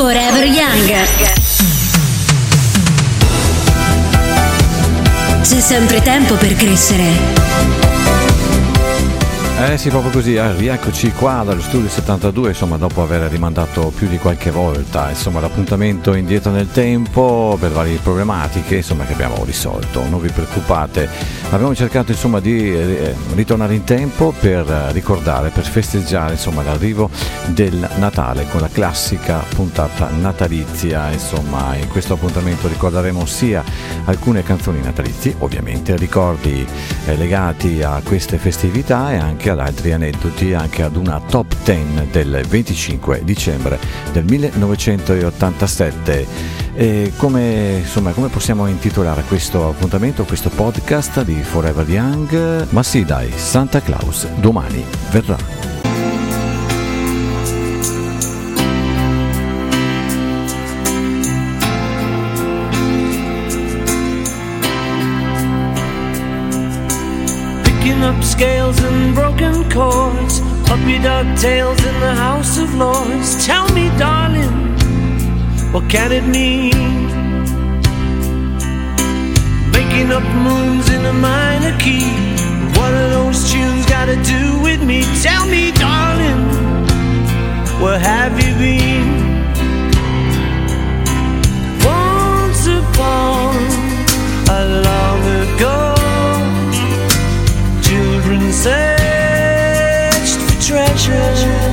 Forever Young. C'è sempre tempo per crescere. Eh sì, proprio così, eh, rieccoci qua dallo studio 72, insomma, dopo aver rimandato più di qualche volta, insomma, l'appuntamento indietro nel tempo per varie problematiche, insomma, che abbiamo risolto. Non vi preoccupate, abbiamo cercato, insomma, di eh, ritornare in tempo per ricordare, per festeggiare, insomma, l'arrivo del Natale con la classica puntata natalizia, insomma, in questo appuntamento ricorderemo sia alcune canzoni natalizie, ovviamente, ricordi eh, legati a queste festività e anche ad altri aneddoti anche ad una top 10 del 25 dicembre del 1987. E come, insomma, come possiamo intitolare questo appuntamento, questo podcast di Forever Young? Ma sì dai, Santa Claus domani verrà. Up scales and broken chords, puppy dog tails in the House of Lords. Tell me, darling, what can it mean? Making up moons in a minor key. What are those tunes got to do with me? Tell me, darling, where have you been? Once upon a long ago searched for treasure.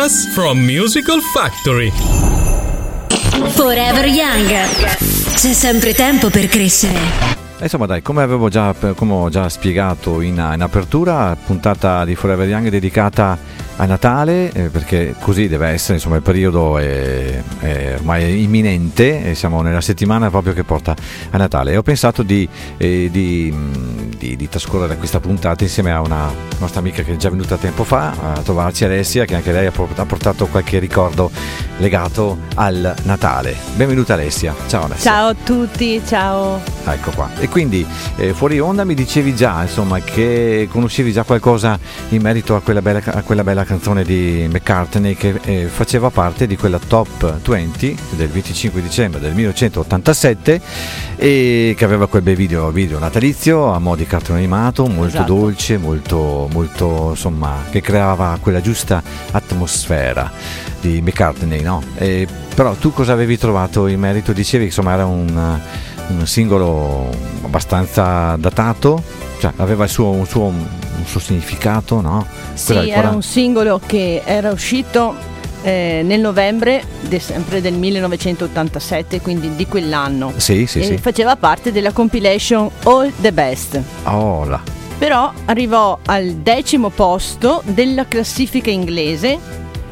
Christmas from Musical Factory. Forever Young. C'è sempre tempo per crescere. Insomma dai, come avevo già, come ho già spiegato in, in apertura, puntata di Forever Young dedicata a Natale, eh, perché così deve essere, insomma il periodo è, è ormai imminente e siamo nella settimana proprio che porta a Natale. E ho pensato di, eh, di, di, di, trascorrere questa puntata insieme a una nostra amica che è già venuta tempo fa a trovarci, Alessia, che anche lei ha portato qualche ricordo legato al Natale. Benvenuta Alessia, ciao Alessia. Ciao a tutti, ciao. Ecco qua. E quindi eh, fuori onda mi dicevi già, insomma, che conoscevi già qualcosa in merito a quella bella, a quella bella canzone di McCartney che eh, faceva parte di quella top 20 del 25 dicembre del 1987 e che aveva quel bel video, video natalizio a mo' di cartone animato, molto esatto. dolce, molto, molto insomma, che creava quella giusta atmosfera di McCartney, no? E, però tu cosa avevi trovato in merito? Dicevi insomma era un, un singolo abbastanza datato, cioè aveva il suo, un suo un suo significato, no? Sì, era 40... un singolo che era uscito eh, nel novembre de, sempre del 1987, quindi di quell'anno. Sì, sì, e sì. faceva parte della compilation All the Best. Oh, là. Però arrivò al decimo posto della classifica inglese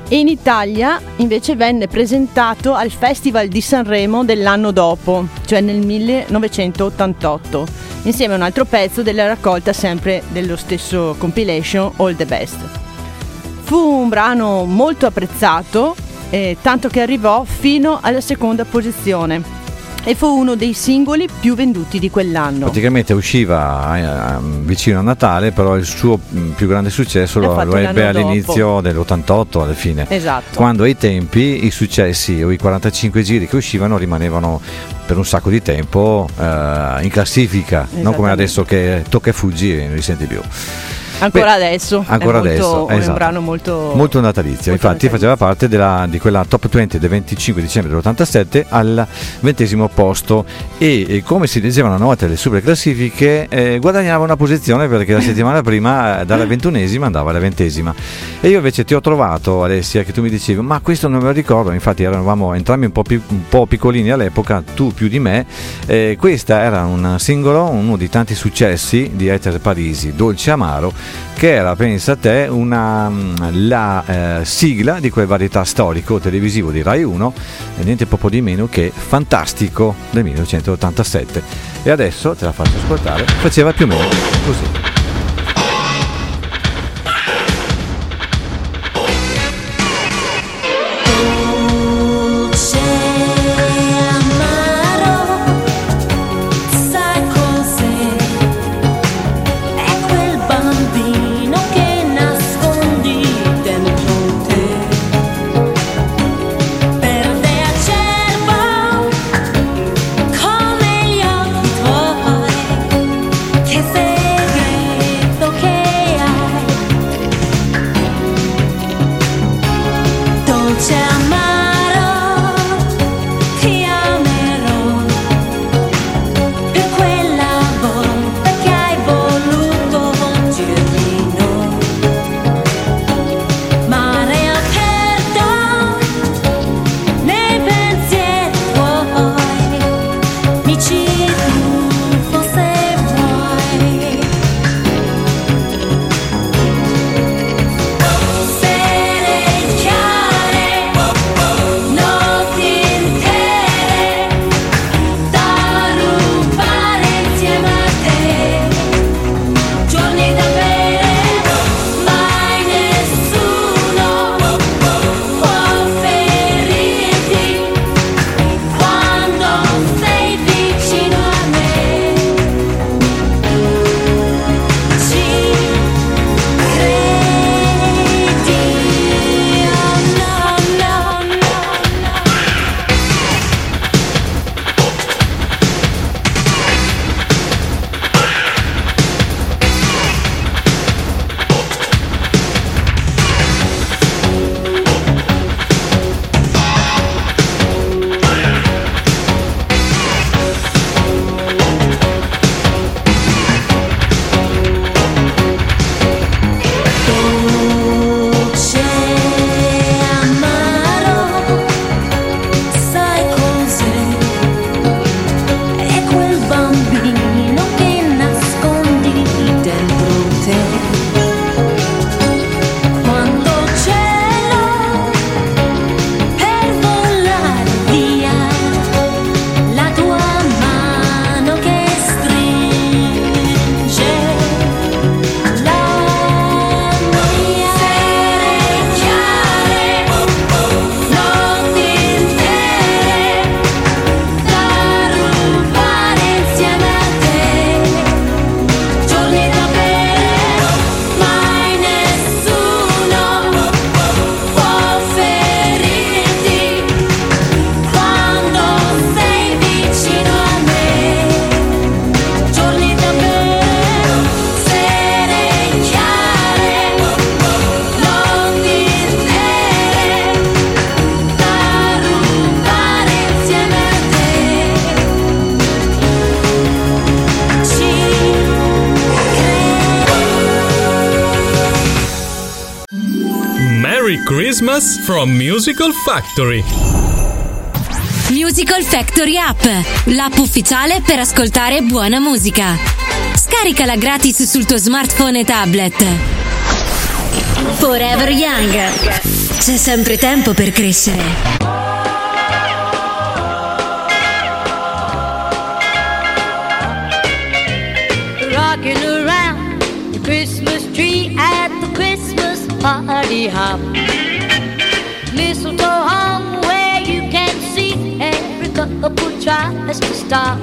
e in Italia invece venne presentato al Festival di Sanremo dell'anno dopo, cioè nel 1988, insieme a un altro pezzo della raccolta sempre dello stesso compilation All the Best. Fu un brano molto apprezzato, eh, tanto che arrivò fino alla seconda posizione e fu uno dei singoli più venduti di quell'anno. Praticamente usciva eh, vicino a Natale, però il suo mm, più grande successo lo, lo ebbe all'inizio dopo. dell'88, alla fine. Esatto. Quando ai tempi i successi o i 45 giri che uscivano rimanevano per un sacco di tempo eh, in classifica, non come adesso che tocca e fuggi e non li senti più. Ancora Beh, adesso. Ancora è adesso. Molto, esatto. È un brano molto, molto natalizio. Molto Infatti natalizio. faceva parte della, di quella top 20 del 25 dicembre dell'87 al ventesimo posto e, e, come si leggevano a notte le super classifiche eh, guadagnava una posizione perché la settimana prima eh, dalla ventunesima andava alla ventesima. E io invece ti ho trovato Alessia che tu mi dicevi ma questo non me lo ricordo, infatti eravamo entrambi un po', più, un po piccolini all'epoca, tu più di me. Eh, questa era un singolo, uno di tanti successi di Ether Parisi, Dolce Amaro che era, pensa te, una, mm, la eh, sigla di quel varietà storico televisivo di Rai 1, e niente poco di meno che Fantastico del 1987. E adesso te la faccio ascoltare, faceva più o meno così. From Musical Factory. Musical Factory App, l'app ufficiale per ascoltare buona musica. Scaricala gratis sul tuo smartphone e tablet. Forever Young. C'è sempre tempo per crescere. rocking around tries to stop.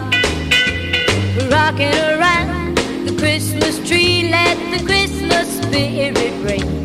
Rocking around the Christmas tree, let the Christmas spirit ring.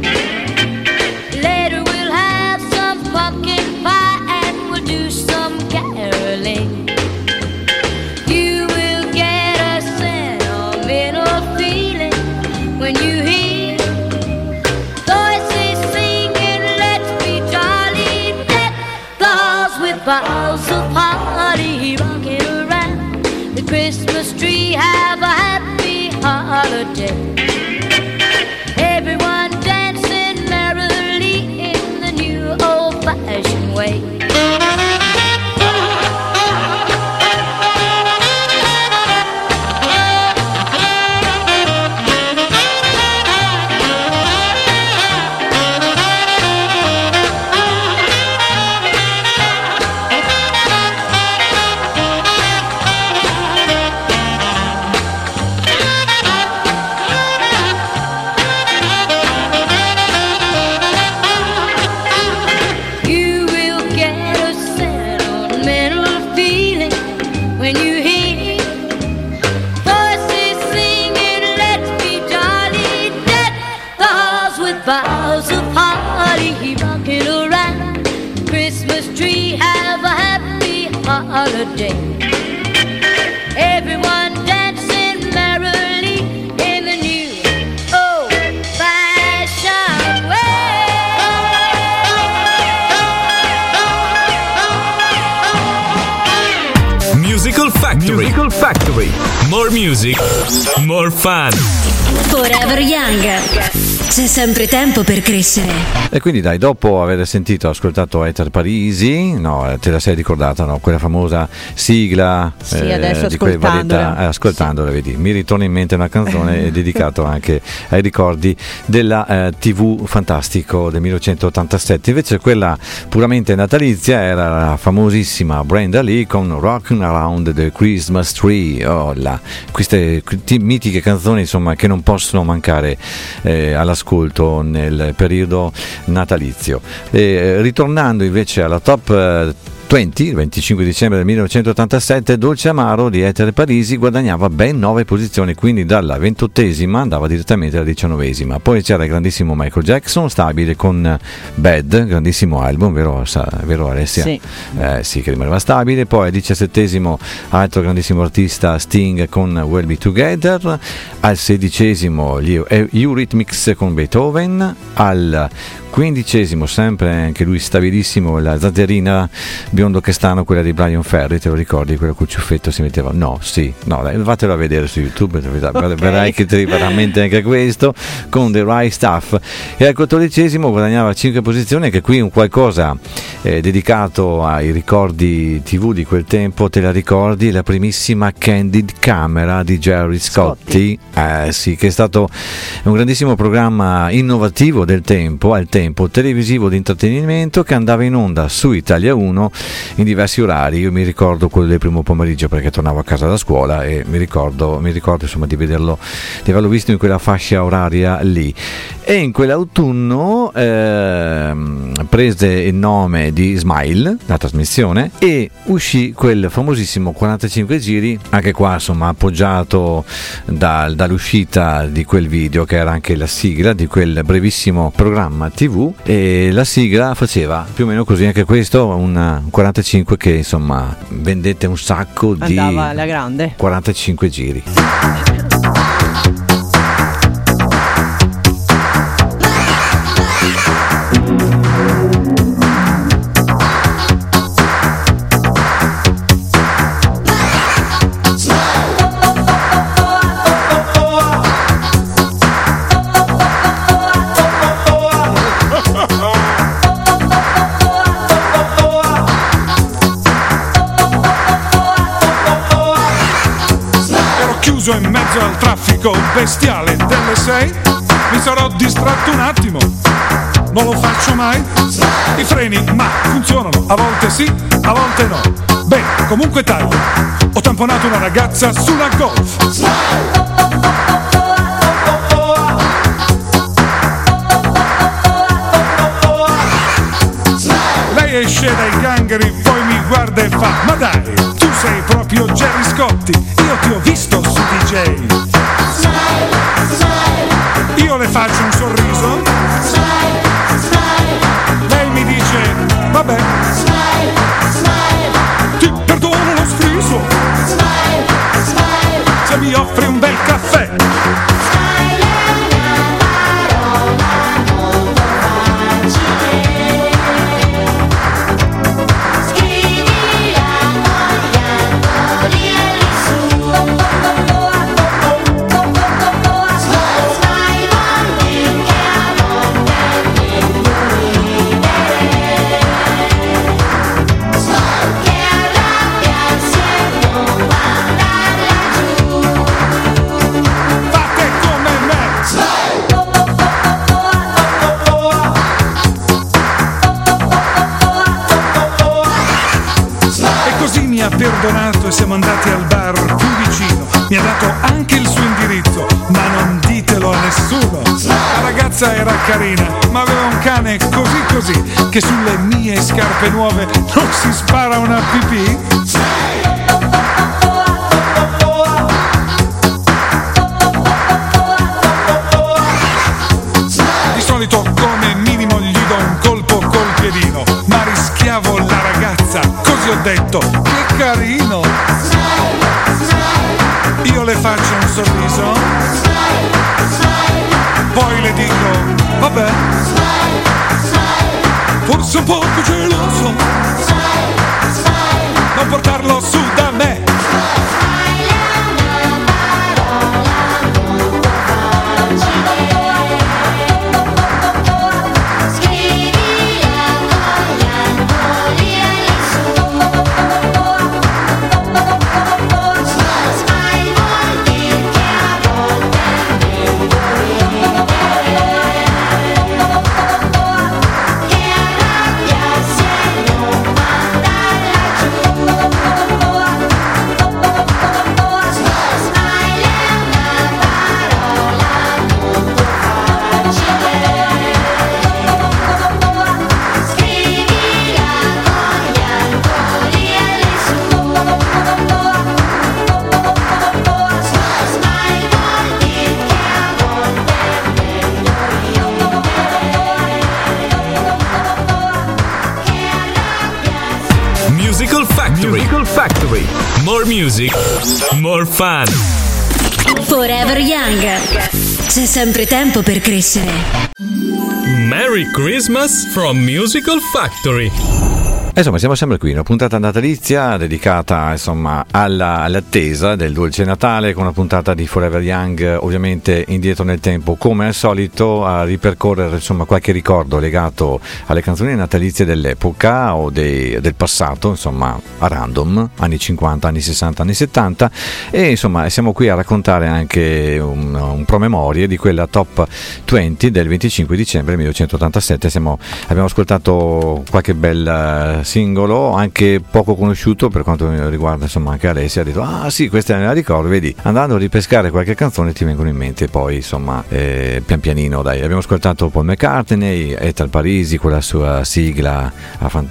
Halls with boughs of holly rocking around Christmas tree. Have a happy holiday. Everyone dancing merrily in the new old-fashioned Musical Factory. Musical Factory. More music, more fun. Forever Young. C'è sempre tempo per crescere. E quindi dai, dopo aver sentito, ascoltato Ether Parisi, no, eh, te la sei ricordata, no? Quella famosa sigla Sì, adesso di quelle varietà, ascoltandola. eh, ascoltandola, vedi, mi ritorna in mente una canzone dedicata anche ai ricordi della eh, TV Fantastico del 1987. Invece quella puramente natalizia era la famosissima Brenda Lee con Rockin' Around the Christmas Tree. Oh, là. Queste ti- mitiche canzoni insomma, che non possono mancare eh, all'ascolto nel periodo natalizio. E, ritornando invece alla top eh, 20, il 25 dicembre del 1987, Dolce Amaro di Etere Parisi guadagnava ben 9 posizioni, quindi dalla ventottesima andava direttamente alla diciannovesima. Poi c'era il grandissimo Michael Jackson, stabile con Bad, grandissimo album, vero, vero Alessia? Sì. Eh, sì, che rimaneva stabile. Poi al diciassettesimo, altro grandissimo artista, Sting con We'll Be Together. Al sedicesimo, gli Eu- Eurythmics con Beethoven. Al quindicesimo, sempre anche lui stabilissimo, la zazzerina biondo che stanno, quella di Brian Ferry, te lo ricordi? Quello col ciuffetto si metteva? No, sì, no, dai, fatelo a vedere su YouTube, ver- vedrai che ti veramente anche questo, con The Right Stuff. E al quattordicesimo guadagnava 5 posizioni, anche qui un qualcosa eh, dedicato ai ricordi TV di quel tempo, te la ricordi? La primissima Candid Camera di Jerry Scotti, Eh, sì, che è stato un grandissimo programma innovativo del tempo, al tempo, televisivo di intrattenimento che andava in onda su Italia 1 in diversi orari. Io mi ricordo quello del primo pomeriggio perché tornavo a casa da scuola e mi ricordo, mi ricordo insomma di vederlo, di averlo visto in quella fascia oraria lì. E in quell'autunno ehm, prese il nome di Smile, la trasmissione, e uscì quel famosissimo 45 giri, anche qua insomma appoggiato dal- dall'uscita di quel video che era anche la sigla di quel brevissimo programma tv e la sigla faceva più o meno così anche questo, un 45 che insomma vendette un sacco di Andava alla grande. 45 giri. Traffico bestiale delle sei, mi sarò distratto un attimo. Non lo faccio mai. I freni, ma funzionano, a volte sì, a volte no. Beh, comunque taglio. Ho tamponato una ragazza su una golf. Lei esce dai gangheri, poi mi guarda e fa Ma dai, tu sei proprio Jerry Scotti Io ti ho visto su DJ Io le faccio un sorriso carina, ma aveva un cane così così, che sulle mie scarpe nuove non si spara una pipì. Di solito come minimo gli do un colpo col piedino, ma rischiavo la ragazza, così ho detto, che carino! Io le faccio un sorriso, poi le dico, vabbè, forse un poco geloso, non portarlo su da me. Music, more fun. Forever Young. C'è sempre tempo per crescere. Merry Christmas from Musical Factory. Insomma, siamo sempre qui, una puntata natalizia dedicata insomma, alla- all'attesa del dolce Natale con una puntata di Forever Young, ovviamente indietro nel tempo, come al solito, a ripercorrere insomma, qualche ricordo legato alle canzoni natalizie dell'epoca o dei- del passato, insomma, a random, anni 50, anni 60, anni 70. E insomma, siamo qui a raccontare anche un, un promemorie di quella top 20 del 25 dicembre 1987. Siamo- abbiamo ascoltato qualche bel singolo, anche poco conosciuto per quanto riguarda insomma anche Alessia. Ha detto: Ah sì, questa me la ricordo. Vedi, andando a ripescare qualche canzone ti vengono in mente. Poi insomma, eh, pian pianino, dai. Abbiamo ascoltato Paul McCartney, Ethel Parisi con la sua sigla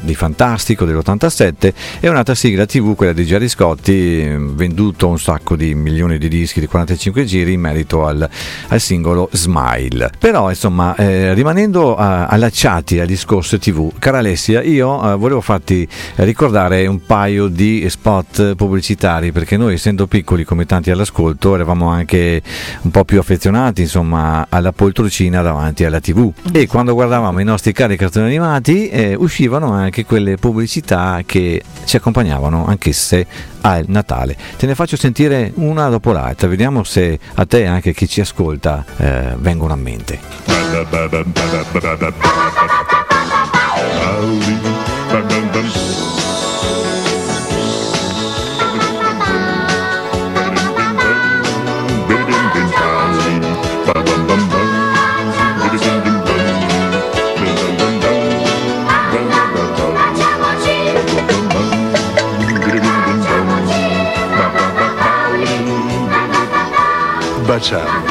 di Fantastico dell'87 e un'altra sigla TV, quella di Gerry Scotti, venduto un sacco di milioni di dischi di 45 giri in merito al, al singolo Smile. Però insomma, eh, rimanendo allacciati al discorso TV, cara Alessia, io eh, volevo farti ricordare un paio di spot pubblicitari perché noi essendo piccoli come tanti all'ascolto eravamo anche un po' più affezionati insomma alla poltrocina davanti alla TV e quando guardavamo i nostri cari cartoni animati eh, uscivano anche quelle pubblicità che ci accompagnavano anch'esse al Natale. Te ne faccio sentire una dopo l'altra, vediamo se a te anche chi ci ascolta eh, vengono a mente. Butter.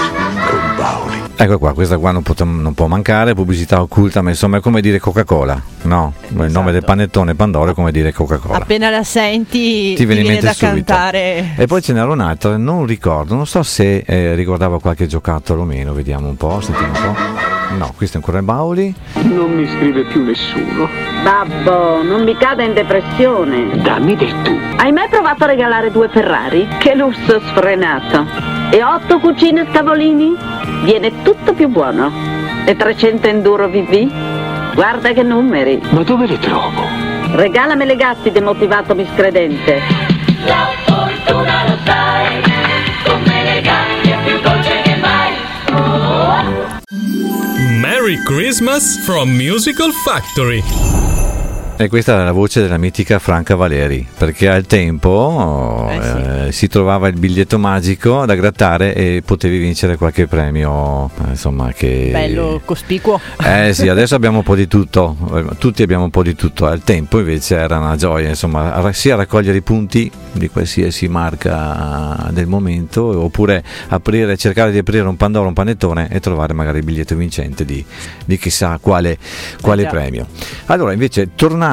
Ecco qua, questa qua non, pot- non può mancare, pubblicità occulta, ma insomma è come dire Coca-Cola, no? Il nome Esatto. del panettone Pandoro è come dire Coca-Cola. Appena la senti Ti viene in mente da subito. cantare. E poi ce n'era un'altra, non ricordo, non so se eh, riguardava qualche giocattolo o meno, vediamo un po', sentiamo un po'. No, questo è ancora il Bauli. Non mi scrive più nessuno. Babbo, non mi cada in depressione. Dammi del tu. Hai mai provato a regalare due Ferrari? Che lusso sfrenato. E otto cucine scavolini? Viene tutto più buono. E 300 enduro VV? Guarda che numeri. Ma dove le trovo? Regalame le gatti demotivato miscredente. La fortuna lo sai, come le gatti è più dolce che mai. Merry Christmas from Musical Factory. E questa era la voce della mitica Franca Valeri, perché al tempo Eh sì. eh, si trovava il biglietto magico da grattare e potevi vincere qualche premio, insomma che... Bello cospicuo. Eh sì, adesso abbiamo un po' di tutto, tutti abbiamo un po' di tutto, al tempo invece era una gioia, insomma, sia raccogliere i punti di qualsiasi marca del momento, oppure aprire, cercare di aprire un Pandoro, un panettone e trovare magari il biglietto vincente di, di chissà quale, quale Eh premio. Allora, invece, tornando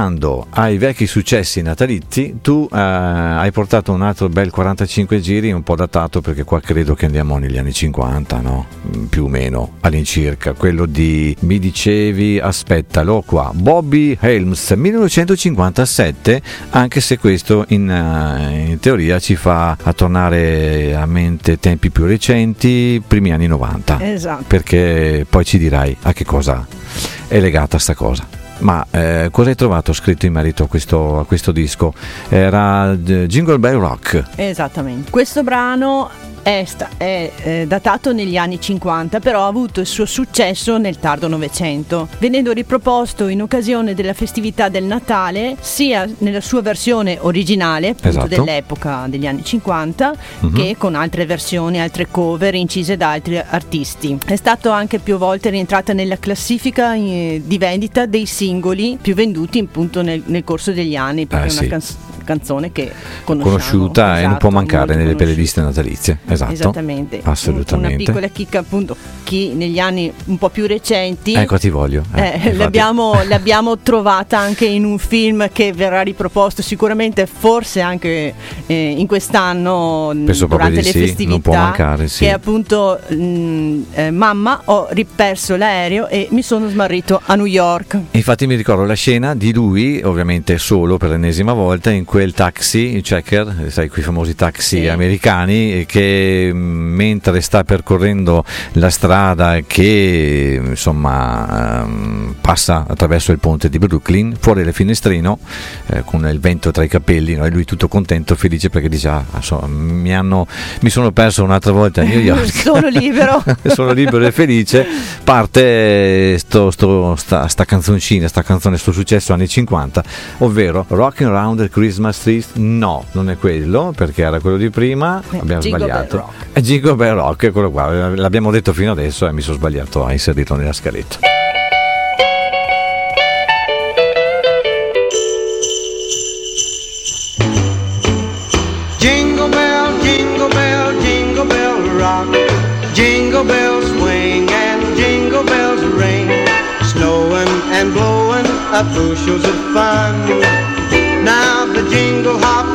ai vecchi successi natalizi, tu eh, hai portato un altro bel 45 giri, un po' datato perché qua credo che andiamo negli anni 50, no? Mm, Più o meno all'incirca. Quello di, mi dicevi, aspettalo qua, Bobby Helms 1957, anche se questo in, eh, in teoria ci fa a tornare a mente tempi più recenti, primi anni 90 Esatto. perché poi ci dirai a che cosa è legata sta cosa. Ma eh, cosa hai trovato scritto in merito a questo, a questo disco? Era eh, Jingle Bell Rock. Esattamente. Questo brano è, sta- è, eh, datato negli anni 50, però ha avuto il suo successo nel tardo Novecento, venendo riproposto in occasione della festività del Natale, sia nella sua versione originale, appunto Esatto. dell'epoca degli anni 50, Mhm. che con altre versioni, altre cover incise da altri artisti. È stato anche più volte rientrata nella classifica eh, di vendita dei singoli più venduti appunto nel, nel corso degli anni, perché Eh, è una sì. canz- canzone che conosciuta e non esatto, può mancare molto nelle conosciuta. playlist natalizie. Esatto. Esattamente. Assolutamente. Una piccola chicca appunto, chi negli anni un po' più recenti Ecco, ti voglio. eh, eh, l'abbiamo, l'abbiamo trovata anche in un film che verrà riproposto sicuramente, forse anche eh, in quest'anno Penso durante le sì, festività. non può mancare, sì. Che è appunto mh, eh, Mamma, ho riperso l'aereo e mi sono smarrito a New York. Infatti mi ricordo la scena di lui, ovviamente solo per l'ennesima volta, in quel taxi, il checker, sai quei famosi taxi Sì. americani, eh, che mentre sta percorrendo la strada che insomma ehm, passa attraverso il ponte di Brooklyn, fuori dal finestrino, eh, con il vento tra i capelli, no? e lui tutto contento, felice perché dice, ah, insomma, mi, hanno, mi sono perso un'altra volta a New York. Sono libero. sono libero e felice parte sto, sto- sta, sta canzoncina sta canzone sto successo anni 50 ovvero Rocking Around the Christmas Tree no non è quello perché era quello di prima abbiamo Jingle sbagliato Bell Rock. è Jingle Bell Rock è quello qua l'abbiamo detto fino adesso e mi sono sbagliato a inserirlo nella scaletta Jingle bell, jingle bell, jingle bell rock. Jingle bells swing and jingle bells ring. Snowing and blowing up bushels of fun. Now the jingle hop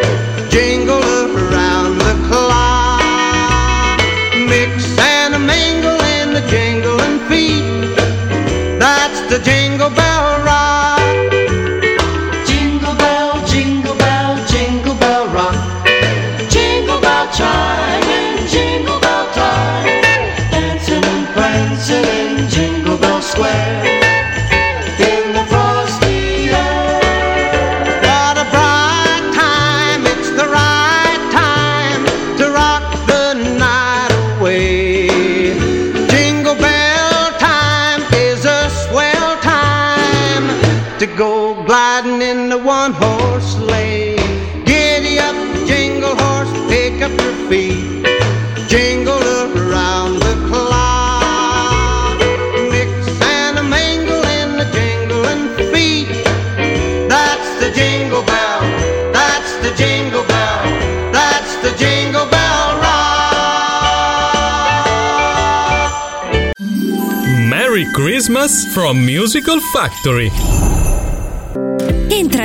Christmas from Musical Factory.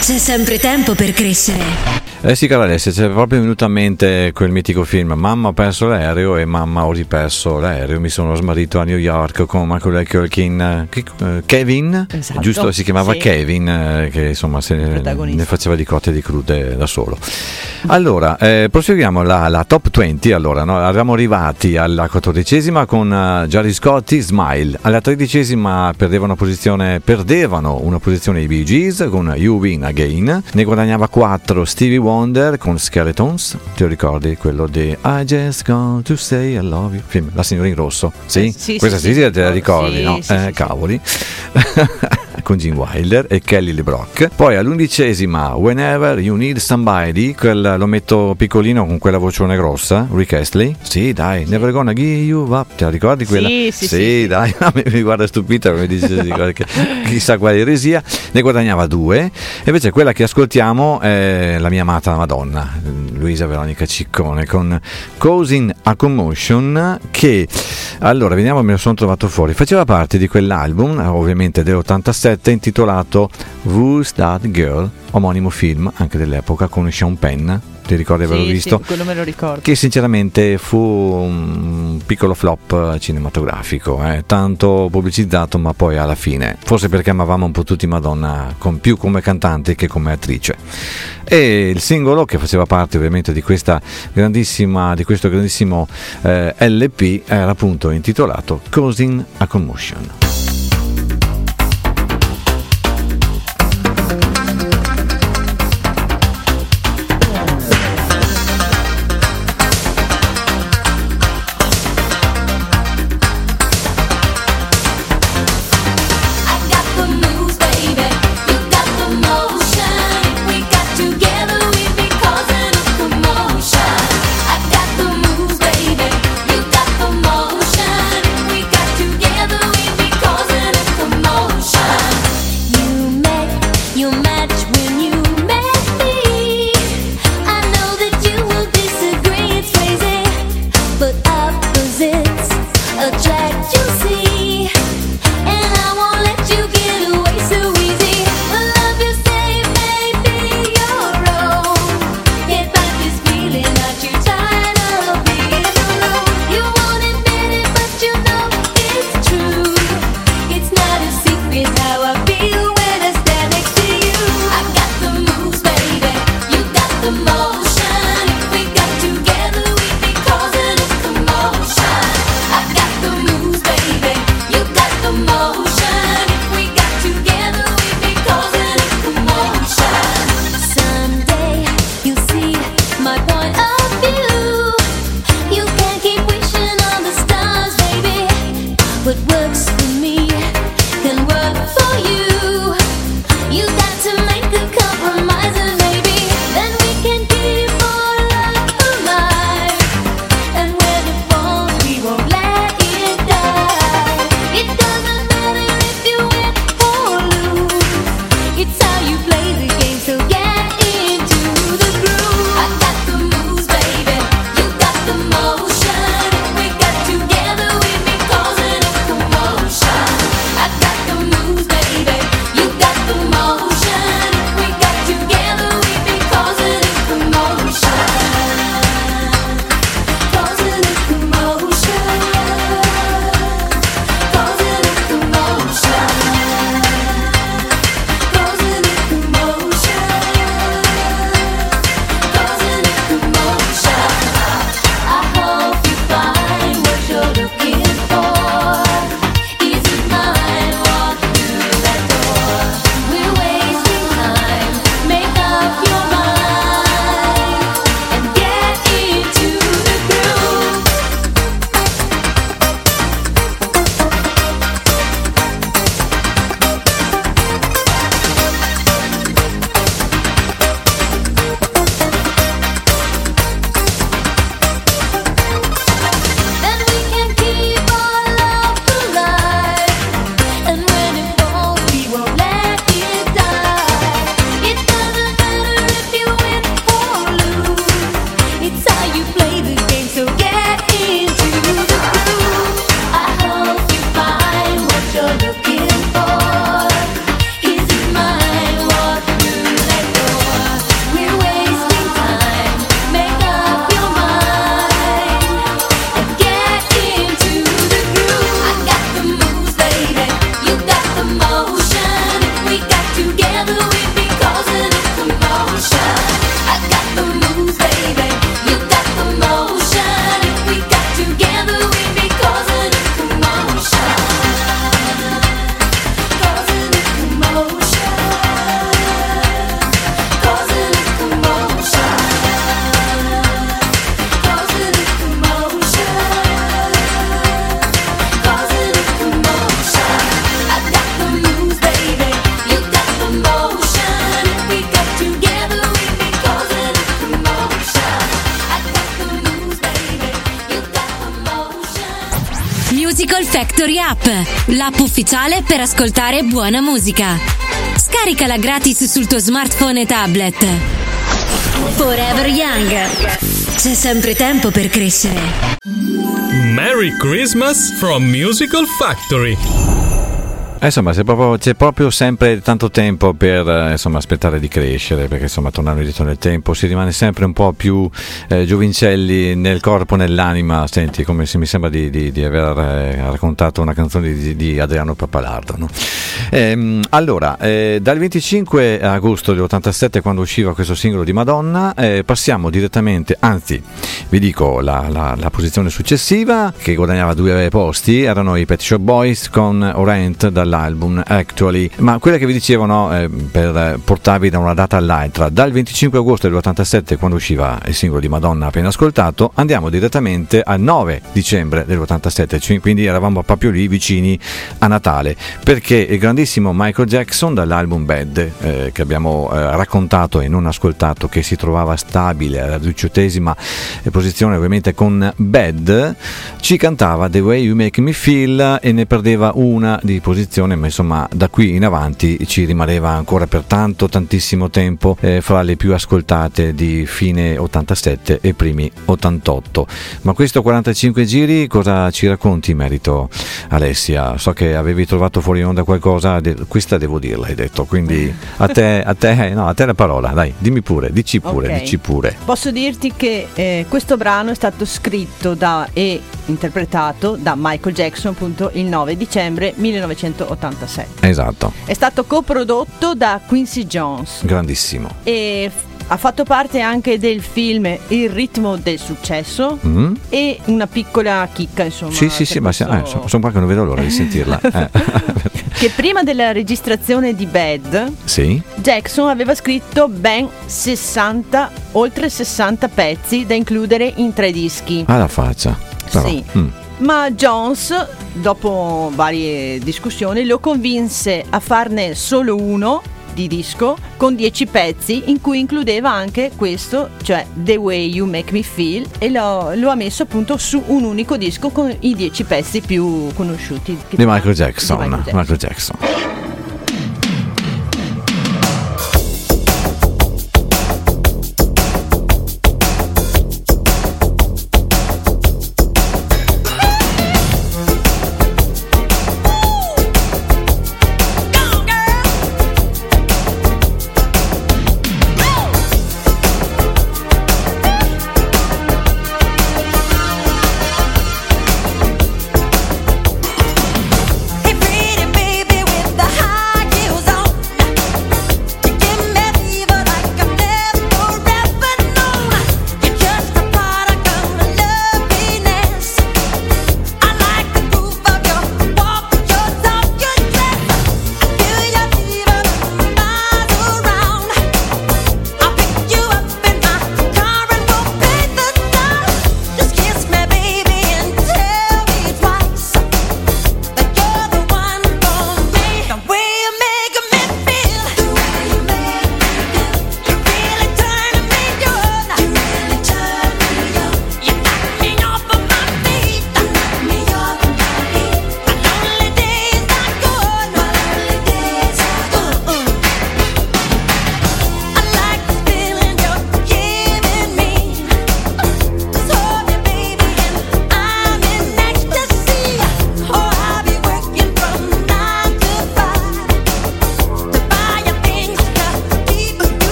C'è sempre tempo per crescere. Eh sì, cara Alessia, c'è proprio venuto a mente quel mitico film Mamma ho perso l'aereo e Mamma ho riperso l'aereo. Mi sono smarrito a New York con Michael Culkin, chi- eh, Kevin, Esatto, giusto? Si chiamava sì. Kevin, eh, che insomma se ne, faceva di cotte e di crude da solo. Allora, eh, proseguiamo la, la top 20. Allora, no? eravamo arrivati alla quattordicesima con eh, Jerry Scotti, Smile. Alla tredicesima perdevano, posizione, perdevano una posizione i Bee Gees con You Win Again. Ne guadagnava 4 Stevie Wonder con Skeletons. Ti ricordi quello di I Just Got to Say I Love You? Film, La signora in rosso. Sì? Sì, Questa sì, sì, sì, te la ricordi, no? eh, cavoli. con Gene Wilder e Kelly LeBrock. Poi all'undicesima Whenever You Need Somebody, quel, lo metto piccolino con quella vocione grossa, Rick Astley. Sì, dai, sì. Never Gonna Give You Up, te la ricordi quella? Sì, sì, sì, sì dai, mi guarda stupita come dice chissà quale eresia. Ne guadagnava due. Invece quella che ascoltiamo è la mia amata Madonna, Luisa Veronica Ciccone, con Causing a Commotion che, allora, vediamo, me lo sono trovato fuori. Faceva parte di quell'album, ovviamente dell'86 set intitolato Who's That Girl? omonimo film anche dell'epoca con Sean Penn ti ricordi averlo sì, visto? Sì, quello me lo ricordo. Che sinceramente fu un piccolo flop eh, cinematografico, eh? tanto pubblicizzato ma poi alla fine, forse perché amavamo un po' tutti Madonna con, più come cantante che come attrice. E il singolo che faceva parte ovviamente di, di questo grandissimo eh, LP era appunto intitolato Causing a Commotion. L'app ufficiale per ascoltare buona musica. Scaricala gratis sul tuo smartphone e tablet. Forever Young. C'è sempre tempo per crescere. Merry Christmas from Musical Factory. Eh, insomma, proprio, c'è proprio sempre tanto tempo per eh, insomma, aspettare di crescere, perché insomma, tornando indietro nel tempo si rimane sempre un po' più eh, giovincelli nel corpo, nell'anima. Senti, come se mi sembra di, di- di aver eh, raccontato una canzone di, di Adriano Pappalardo. no? Ehm, allora, eh, dal 25 agosto dell'87, quando usciva questo singolo di Madonna, passiamo direttamente, anzi, vi dico la, la- la posizione successiva che guadagnava due posti, erano i Pet Shop Boys con Orient dall'album Actually, ma quelle che vi dicevo no, eh, per portarvi da una data all'altra, dal 25 agosto dell'87 quando usciva il singolo di Madonna appena ascoltato, andiamo direttamente al 9 dicembre dell'87, cioè, quindi eravamo proprio lì vicini a Natale, perché il grandissimo Michael Jackson dall'album Bad eh, che abbiamo eh, raccontato e non ascoltato, che si trovava stabile alla diciottesima eh, posizione ovviamente con Bad, ci cantava The Way You Make Me Feel e ne perdeva una di posizione, ma insomma da qui in avanti ci rimaneva ancora per tanto tantissimo tempo eh, fra le più ascoltate di fine 87 e primi 88. Ma questo 45 giri cosa ci racconti in merito Alessia? So che avevi trovato fuori onda qualcosa, de- questa devo dirla hai detto, quindi a te, a te, no, a te la parola, dai, dimmi pure, dici pure, Ok. dici pure. Posso dirti che eh, questo brano è stato scritto da, e interpretato da Michael Jackson appunto il 9 dicembre 1987. Esatto, È stato coprodotto da Quincy Jones grandissimo. e ha fatto parte anche del film Il ritmo del successo Mm? e una piccola chicca insomma. Sì, sì, sì, ma eh, sono, sono qua che non vedo l'ora di sentirla. Eh. che prima della registrazione di Bad sì? Jackson aveva scritto ben 60, oltre 60 pezzi da includere in tre dischi. Alla faccia. Però, Sì. mm. Ma Jones, dopo varie discussioni, lo convinse a farne solo uno di disco con 10 pezzi in cui includeva anche questo, cioè The Way You Make Me Feel e lo, lo ha messo appunto su un unico disco con i 10 pezzi più conosciuti. Di Michael Jackson. di Michael Jackson. Michael Jackson.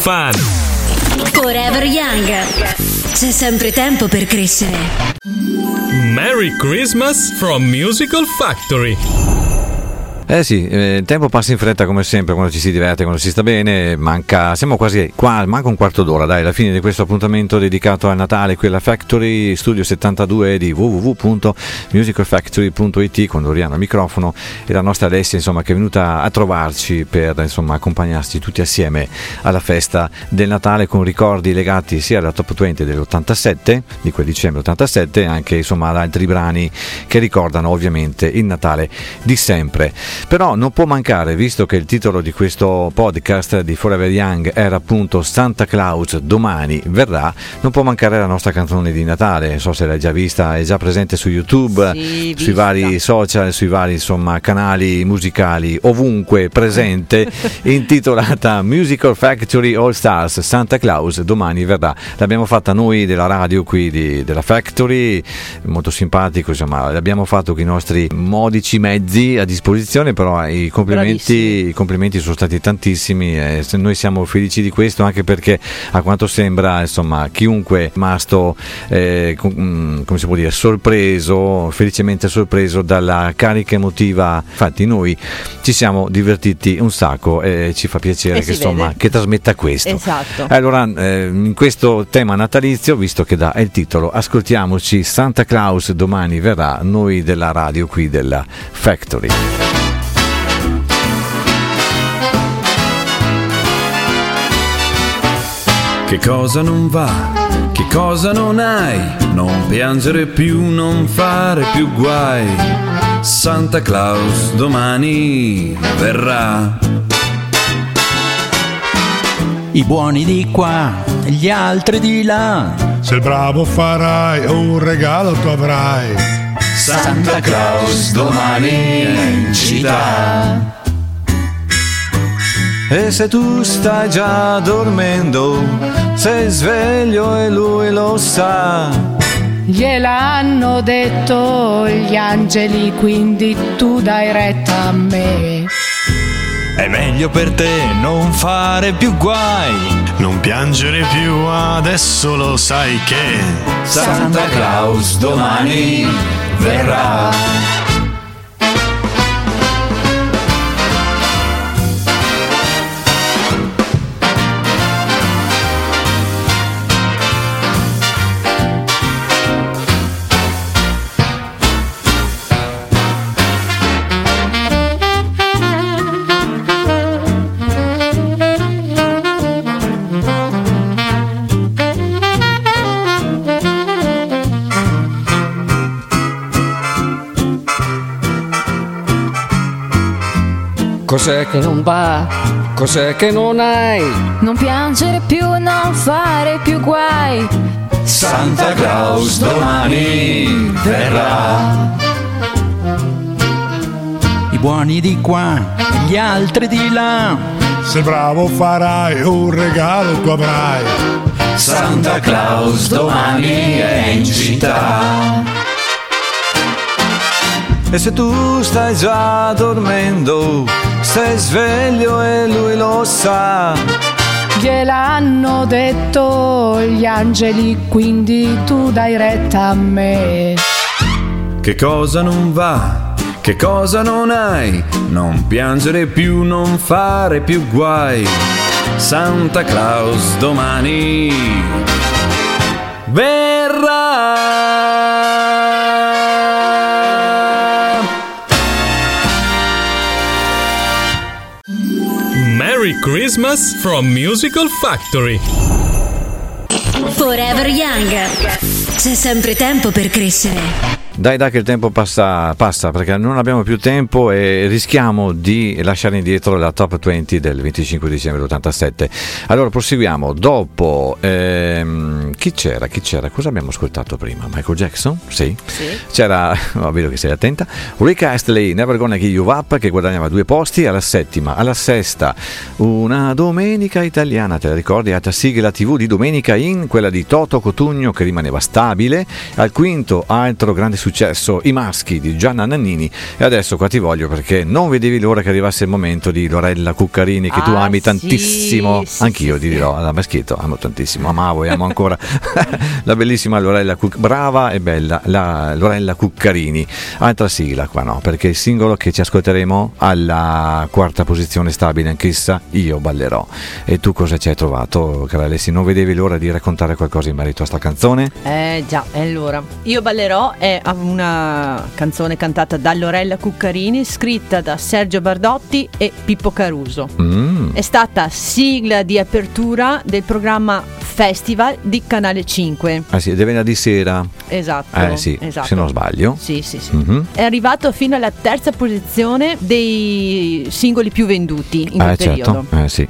Fun. Forever Young. C'è sempre tempo per crescere. Merry Christmas from Musical Factory. Eh sì, eh, il tempo passa in fretta come sempre quando ci si diverte, quando si sta bene, manca, siamo quasi qua, manca un quarto d'ora, dai, alla fine di questo appuntamento dedicato al Natale qui alla Factory, studio 72 di www.musicalfactory.it con Doriano al microfono e la nostra Alessia insomma che è venuta a trovarci per insomma accompagnarci tutti assieme alla festa del Natale con ricordi legati sia alla Top 20 dell'87, di quel dicembre 87, anche insomma ad altri brani che ricordano ovviamente il Natale di sempre. Però non può mancare, visto che il titolo di questo podcast di Forever Young era appunto Santa Claus domani verrà, non può mancare la nostra canzone di Natale. Non so se l'hai già vista, è già presente su YouTube, Sì, sui vista. vari social, sui vari insomma, canali musicali, ovunque presente, intitolata Musical Factory All Stars Santa Claus domani verrà. L'abbiamo fatta noi della radio qui di- della Factory, molto simpatico, insomma, l'abbiamo fatto con i nostri modici mezzi a disposizione, però i complimenti, i complimenti sono stati tantissimi e se- noi siamo felici di questo anche perché a quanto sembra, insomma, chiunque è rimasto eh, com- mm, come si può dire, sorpreso, felicemente sorpreso dalla carica emotiva. Infatti noi ci siamo divertiti un sacco e ci fa piacere E che, insomma, che trasmetta questo. Esatto. Allora, eh, in questo tema natalizio, visto che dà il titolo, ascoltiamoci Santa Claus domani verrà, noi della radio qui della Factory. Che cosa non va? Che cosa non hai? Non piangere più, non fare più guai. Santa Claus domani verrà. I buoni di qua, gli altri di là. Se il bravo farai, un regalo tu avrai. Santa Claus domani è in città. E se tu stai già dormendo, sei sveglio e lui lo sa. Gliel'hanno detto gli angeli, quindi tu dai retta a me. È meglio per te non fare più guai. Non piangere più, adesso lo sai che Santa Claus domani verrà. Cos'è che non va? Cos'è che non hai? Non piangere più, non fare più guai. Santa Claus domani verrà. I buoni di qua, gli altri di là. Se bravo farai, un regalo tu avrai. Santa Claus domani è in città. E se tu stai già dormendo, sei sveglio e lui lo sa. Gliel'hanno detto gli angeli, quindi tu dai retta a me. Che cosa non va? Che cosa non hai? Non piangere più, non fare più guai. Santa Claus domani verrà. Merry Christmas from Musical Factory. Forever Young. C'è sempre tempo per crescere. Dai, dai, che il tempo passa, passa perché non abbiamo più tempo e rischiamo di lasciare indietro la top 20 del 25 dicembre 87. Allora proseguiamo. Dopo, ehm, chi c'era? Chi c'era? Cosa abbiamo ascoltato prima? Michael Jackson? Sì. C'era, oh, vedo che sei attenta. Rick Astley, Never Gonna Give You Up, che guadagnava due posti alla settima. Alla sesta, una domenica italiana, te la ricordi? Altra sigla TV di Domenica in, quella di Toto Cotugno che rimaneva stabile. Al quinto, altro grande successo successo I maschi di Gianna Nannini e adesso qua ti voglio perché non vedevi l'ora che arrivasse il momento di Lorella Cuccarini che tu Ah, ami sì, tantissimo, sì, anch'io ti dirò, alla maschietto amo tantissimo, amavo e amo ancora la bellissima Lorella Cuc- brava e bella, la Lorella Cuccarini. Altra sigla qua no, perché il singolo che ci ascolteremo alla quarta posizione stabile anch'essa, Io ballerò. E tu cosa ci hai trovato, cara Alessi? Non vedevi l'ora di raccontare qualcosa in merito a sta canzone? Eh già, e allora. Io ballerò è una canzone cantata da Lorella Cuccarini, scritta da Sergio Bardotti e Pippo Caruso. Mm. È stata sigla di apertura del programma Festival di Canale 5. Ah sì, è venerdì sera. Esatto. Eh sì, esatto. se non sbaglio. Sì, sì, sì. Mhm. È arrivato fino alla terza posizione dei singoli più venduti in quel Eh periodo. certo, eh sì.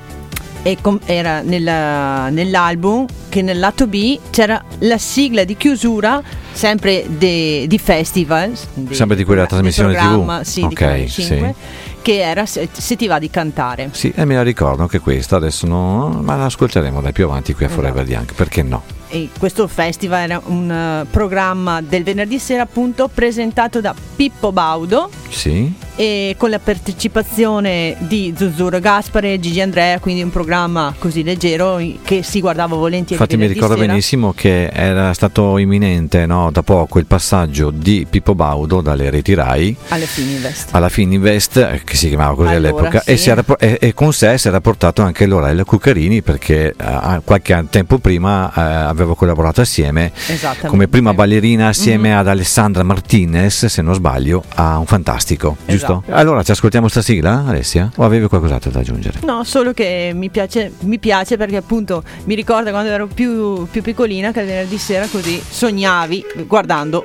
E com- era nella- nell'album che nel lato B c'era la sigla di chiusura sempre de- di festival Sempre di quella trasmissione TV. sì, Ok, sì. 5, che era se, se ti va di cantare Sì, e me la ricordo anche questa, adesso no, ma la ascolteremo dai più avanti qui a Esatto. Forever Young, perché no? E questo festival era un eh, programma del venerdì sera appunto presentato da Pippo Baudo Sì? e con la partecipazione di Zuzzuro Gaspare e Gigi Andrea quindi un programma così leggero che si guardava volentieri Infatti mi ricordo sera. benissimo che era stato imminente no, da poco il passaggio di Pippo Baudo dalle reti RAI alle Fininvest alla Fininvest, eh, che si chiamava così Allora, all'epoca, sì. e, era e- e con sé si era portato anche Lorella Cuccarini perché eh, qualche tempo prima eh, avevo collaborato assieme Esattamente. come prima ballerina assieme Mhm. ad Alessandra Martinez, se non sbaglio, a un fantastico, giusto? Esatto. Allora ci ascoltiamo sta sigla, Alessia? O avevi qualcos'altro da aggiungere? No, solo che mi piace, mi piace perché appunto mi ricorda quando ero più, più piccolina che il venerdì sera così sognavi guardando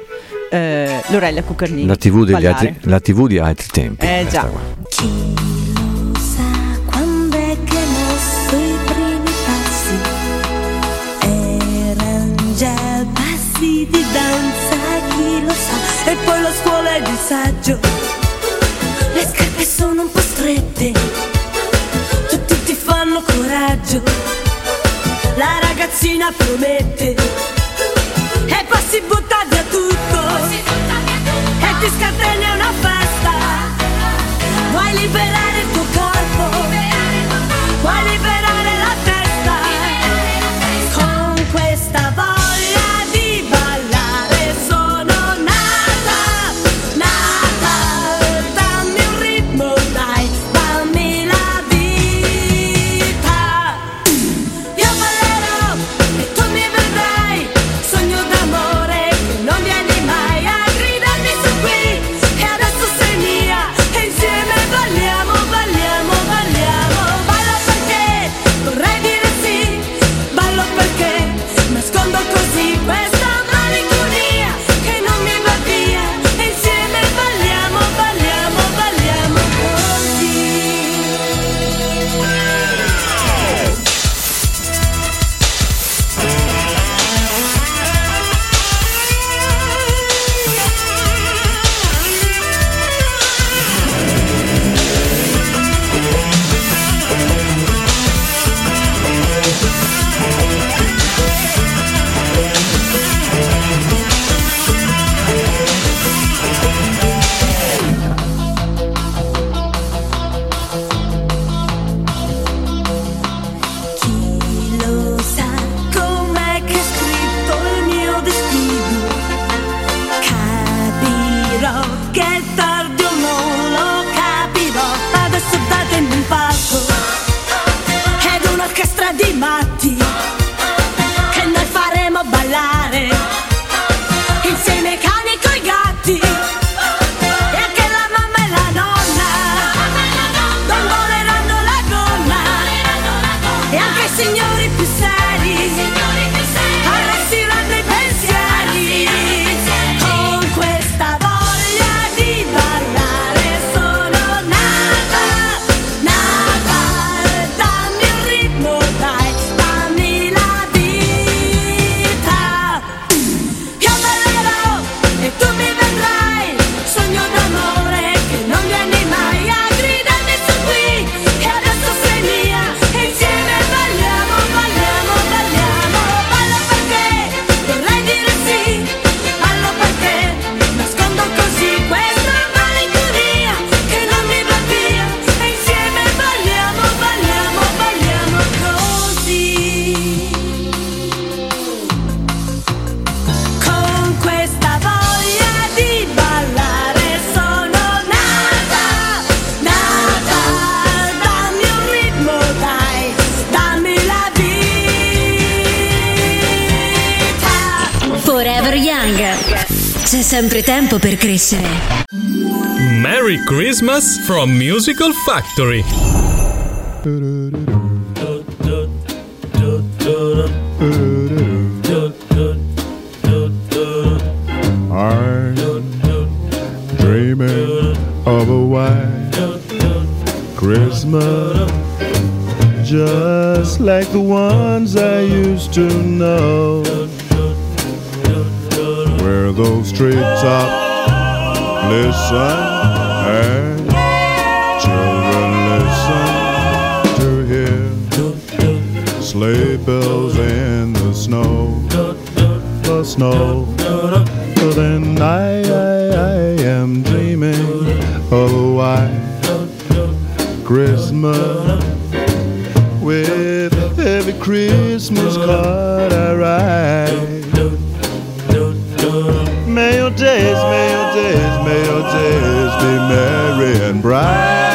eh, Lorella Cuccarini. La TV, altri, la TV di altri tempi. Eh già. qua. Scuola ed il saggio. Le scarpe sono un po' strette, tutti ti fanno coraggio. La ragazzina promette, e poi si butta via tutto. E ti scatena una festa. Vuoi liberare C'è sempre tempo per crescere. Merry Christmas from Musical Factory. I'm dreaming of a white Christmas just like the ones I used to know where those treetops listen and children listen to hear. Sleigh bells in the snow. The snow. But then I, I, I am dreaming. Of a white Christmas. With every Christmas card I write. May your days be merry and bright.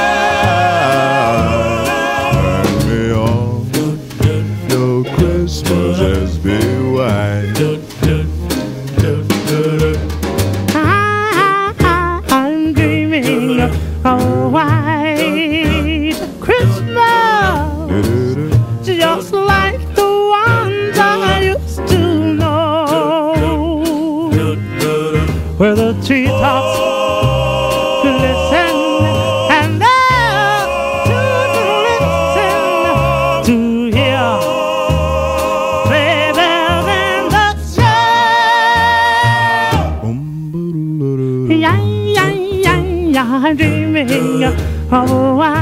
Of a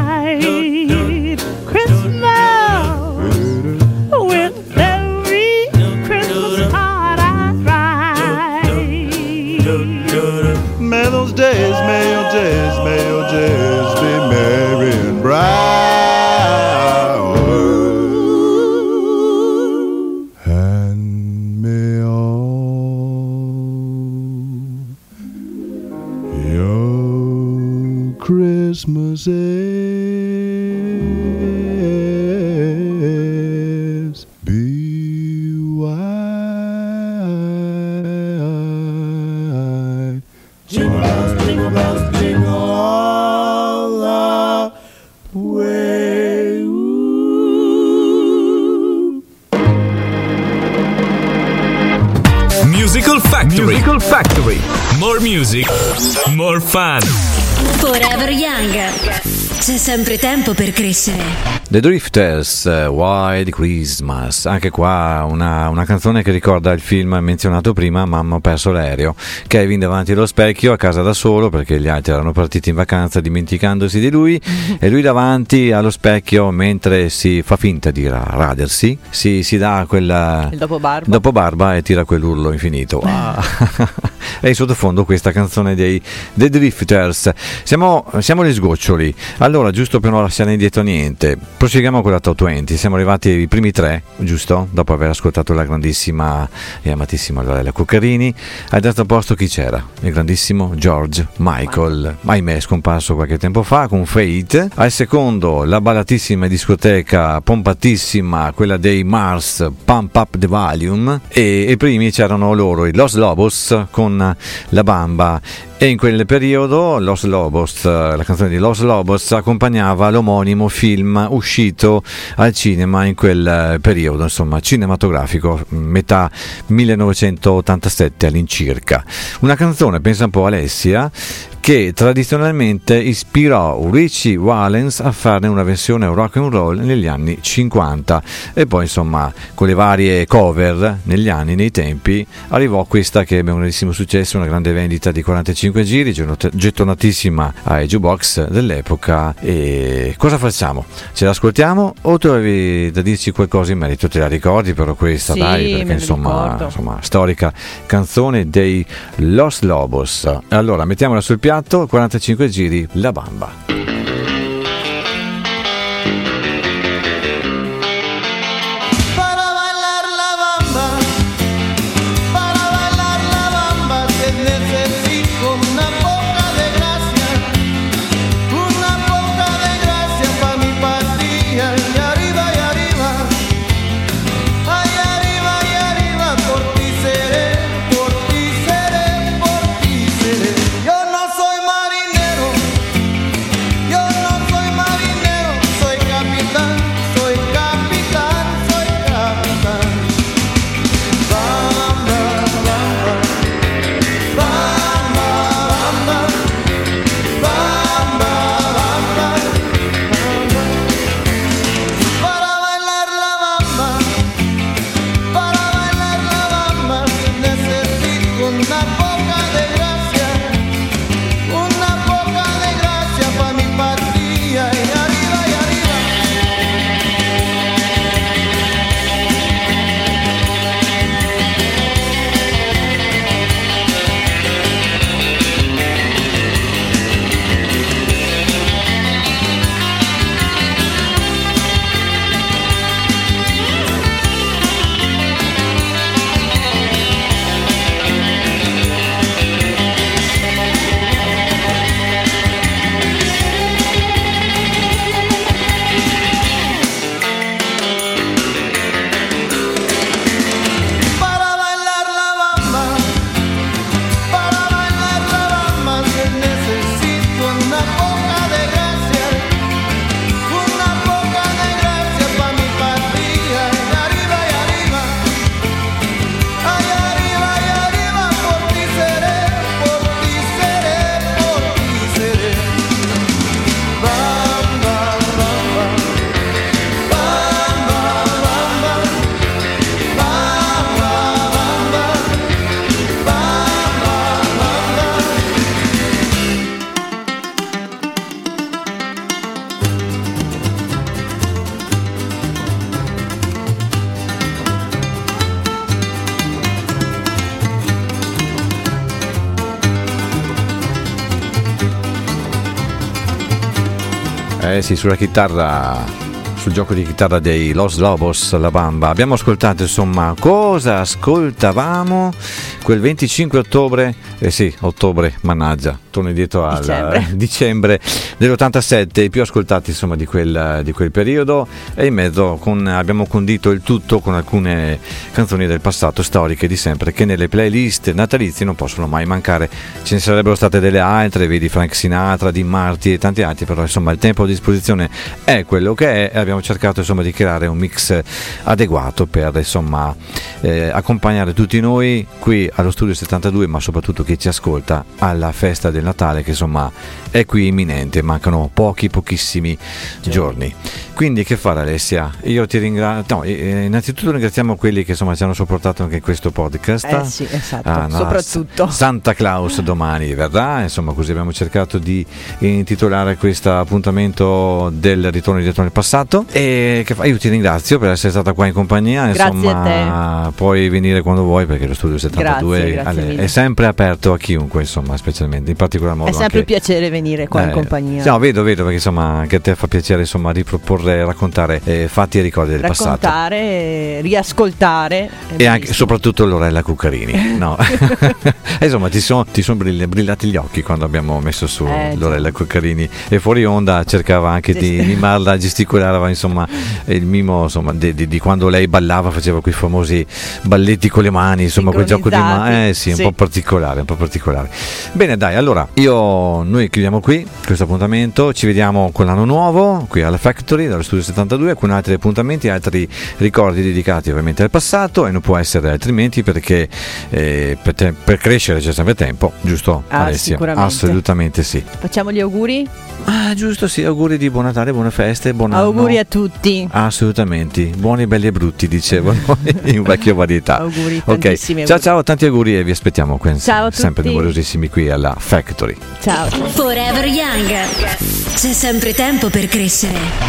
fun. Forever Young. C'è sempre tempo per crescere. The Drifters, eh, Wild Christmas, anche qua una, una canzone che ricorda il film menzionato prima, Mamma ho perso l'aereo, Kevin davanti allo specchio a casa da solo perché gli altri erano partiti in vacanza dimenticandosi di lui e lui davanti allo specchio mentre si fa finta di ra- radersi, si, si dà quella... Il dopo barba. Dopo barba e tira quell'urlo infinito. Ah. e in sottofondo questa canzone dei The Drifters. Siamo, siamo agli sgoccioli. Allora, giusto per non lasciare indietro niente, proseguiamo con la top 20. Siamo arrivati ai primi tre, giusto? Dopo aver ascoltato la grandissima e amatissima Lorella Cuccarini. Al terzo posto chi c'era? Il grandissimo George Michael, ahimè scomparso qualche tempo fa con Fate. Al secondo la ballatissima discoteca pompatissima, quella dei Mars, Pump Up the Volume. E i primi c'erano loro, i Los Lobos con la bamba e in quel periodo Los Lobos, la canzone di Los Lobos accompagnava l'omonimo film uscito al cinema in quel periodo, insomma cinematografico, metà 1987 all'incirca. Una canzone, pensa un po' Alessia, che tradizionalmente ispirò Richie Valens a farne una versione rock and roll negli anni 50 e poi insomma con le varie cover negli anni, nei tempi arrivò questa che ebbe un grandissimo successo, una grande vendita di 45 giri, gettonatissima ai jukebox dell'epoca e cosa facciamo? Ce l'ascoltiamo o tu avevi da dirci qualcosa in merito? Te la ricordi però questa Sì, dai perché insomma, insomma storica canzone dei Los Lobos. Allora mettiamola sul piatto 45 giri la bamba sulla chitarra sul gioco di chitarra dei Los Lobos La Bamba. Abbiamo ascoltato insomma cosa ascoltavamo quel 25 ottobre, eh sì, ottobre, mannaggia, torno indietro al Dicembre. dicembre dell'87, i più ascoltati insomma di quel, di quel periodo e in mezzo con- abbiamo condito il tutto con alcune canzoni del passato storiche di sempre che nelle playlist natalizie non possono mai mancare. Ce ne sarebbero state delle altre, vedi Frank Sinatra, Dean Marti e tanti altri, però insomma il tempo a disposizione è quello che è e abbiamo cercato insomma di creare un mix adeguato per insomma eh, accompagnare tutti noi qui allo studio 72 ma soprattutto chi ci ascolta alla festa del Natale che insomma è qui imminente. Mancano pochi pochissimi giorni. Quindi che fare Alessia? Io ti ringrazio no, eh, innanzitutto ringraziamo quelli che insomma ci hanno supportato anche in questo podcast Eh sì, esatto, Ah, no, soprattutto. Santa Claus domani verrà, insomma così abbiamo cercato di intitolare questo appuntamento del ritorno dietro nel passato e che fa- io ti ringrazio per essere stata qua in compagnia, Grazie insomma puoi venire quando vuoi perché lo studio 72 Grazie, grazie è sempre aperto a chiunque insomma specialmente in particolar modo È sempre un anche- piacere venire qua in eh, compagnia. No, vedo, vedo perché insomma anche a te fa piacere insomma riproporre, raccontare eh, fatti e ricordi del passato. Raccontare, riascoltare. E anche, soprattutto Lorella Cuccarini. No. Insomma, ti sono ti son brill- brillati gli occhi quando abbiamo messo su Eh. Lorella Cuccarini. E fuori onda cercava anche di mimarla, gesticolava insomma il mimo insomma, di, di- di quando lei ballava, faceva quei famosi balletti con le mani, insomma, quel gioco di mani. Eh sì, un Sì. po' particolare, un po' particolare. Bene, dai, allora io noi chiudiamo qui questo appuntamento. Ci vediamo con l'anno nuovo qui alla Factory dallo studio 72 con altri appuntamenti, altri ricordi dedicati ovviamente al passato e non può essere altrimenti perché eh, per, te- per crescere c'è sempre tempo, giusto Ah, Alessia? sicuramente. Assolutamente sì. Facciamo gli auguri? Ah, giusto, sì, auguri di buon Natale, buone feste, buon anno. Auguri a tutti. Assolutamente, buoni, belli e brutti, dicevano in vecchia varietà. Auguri, Ok, tantissimi ciao auguri. ciao, tanti auguri e vi aspettiamo qui, Ciao a sempre numerosissimi qui alla Factory. Ciao. Forever Young. C'è sempre tempo per crescere.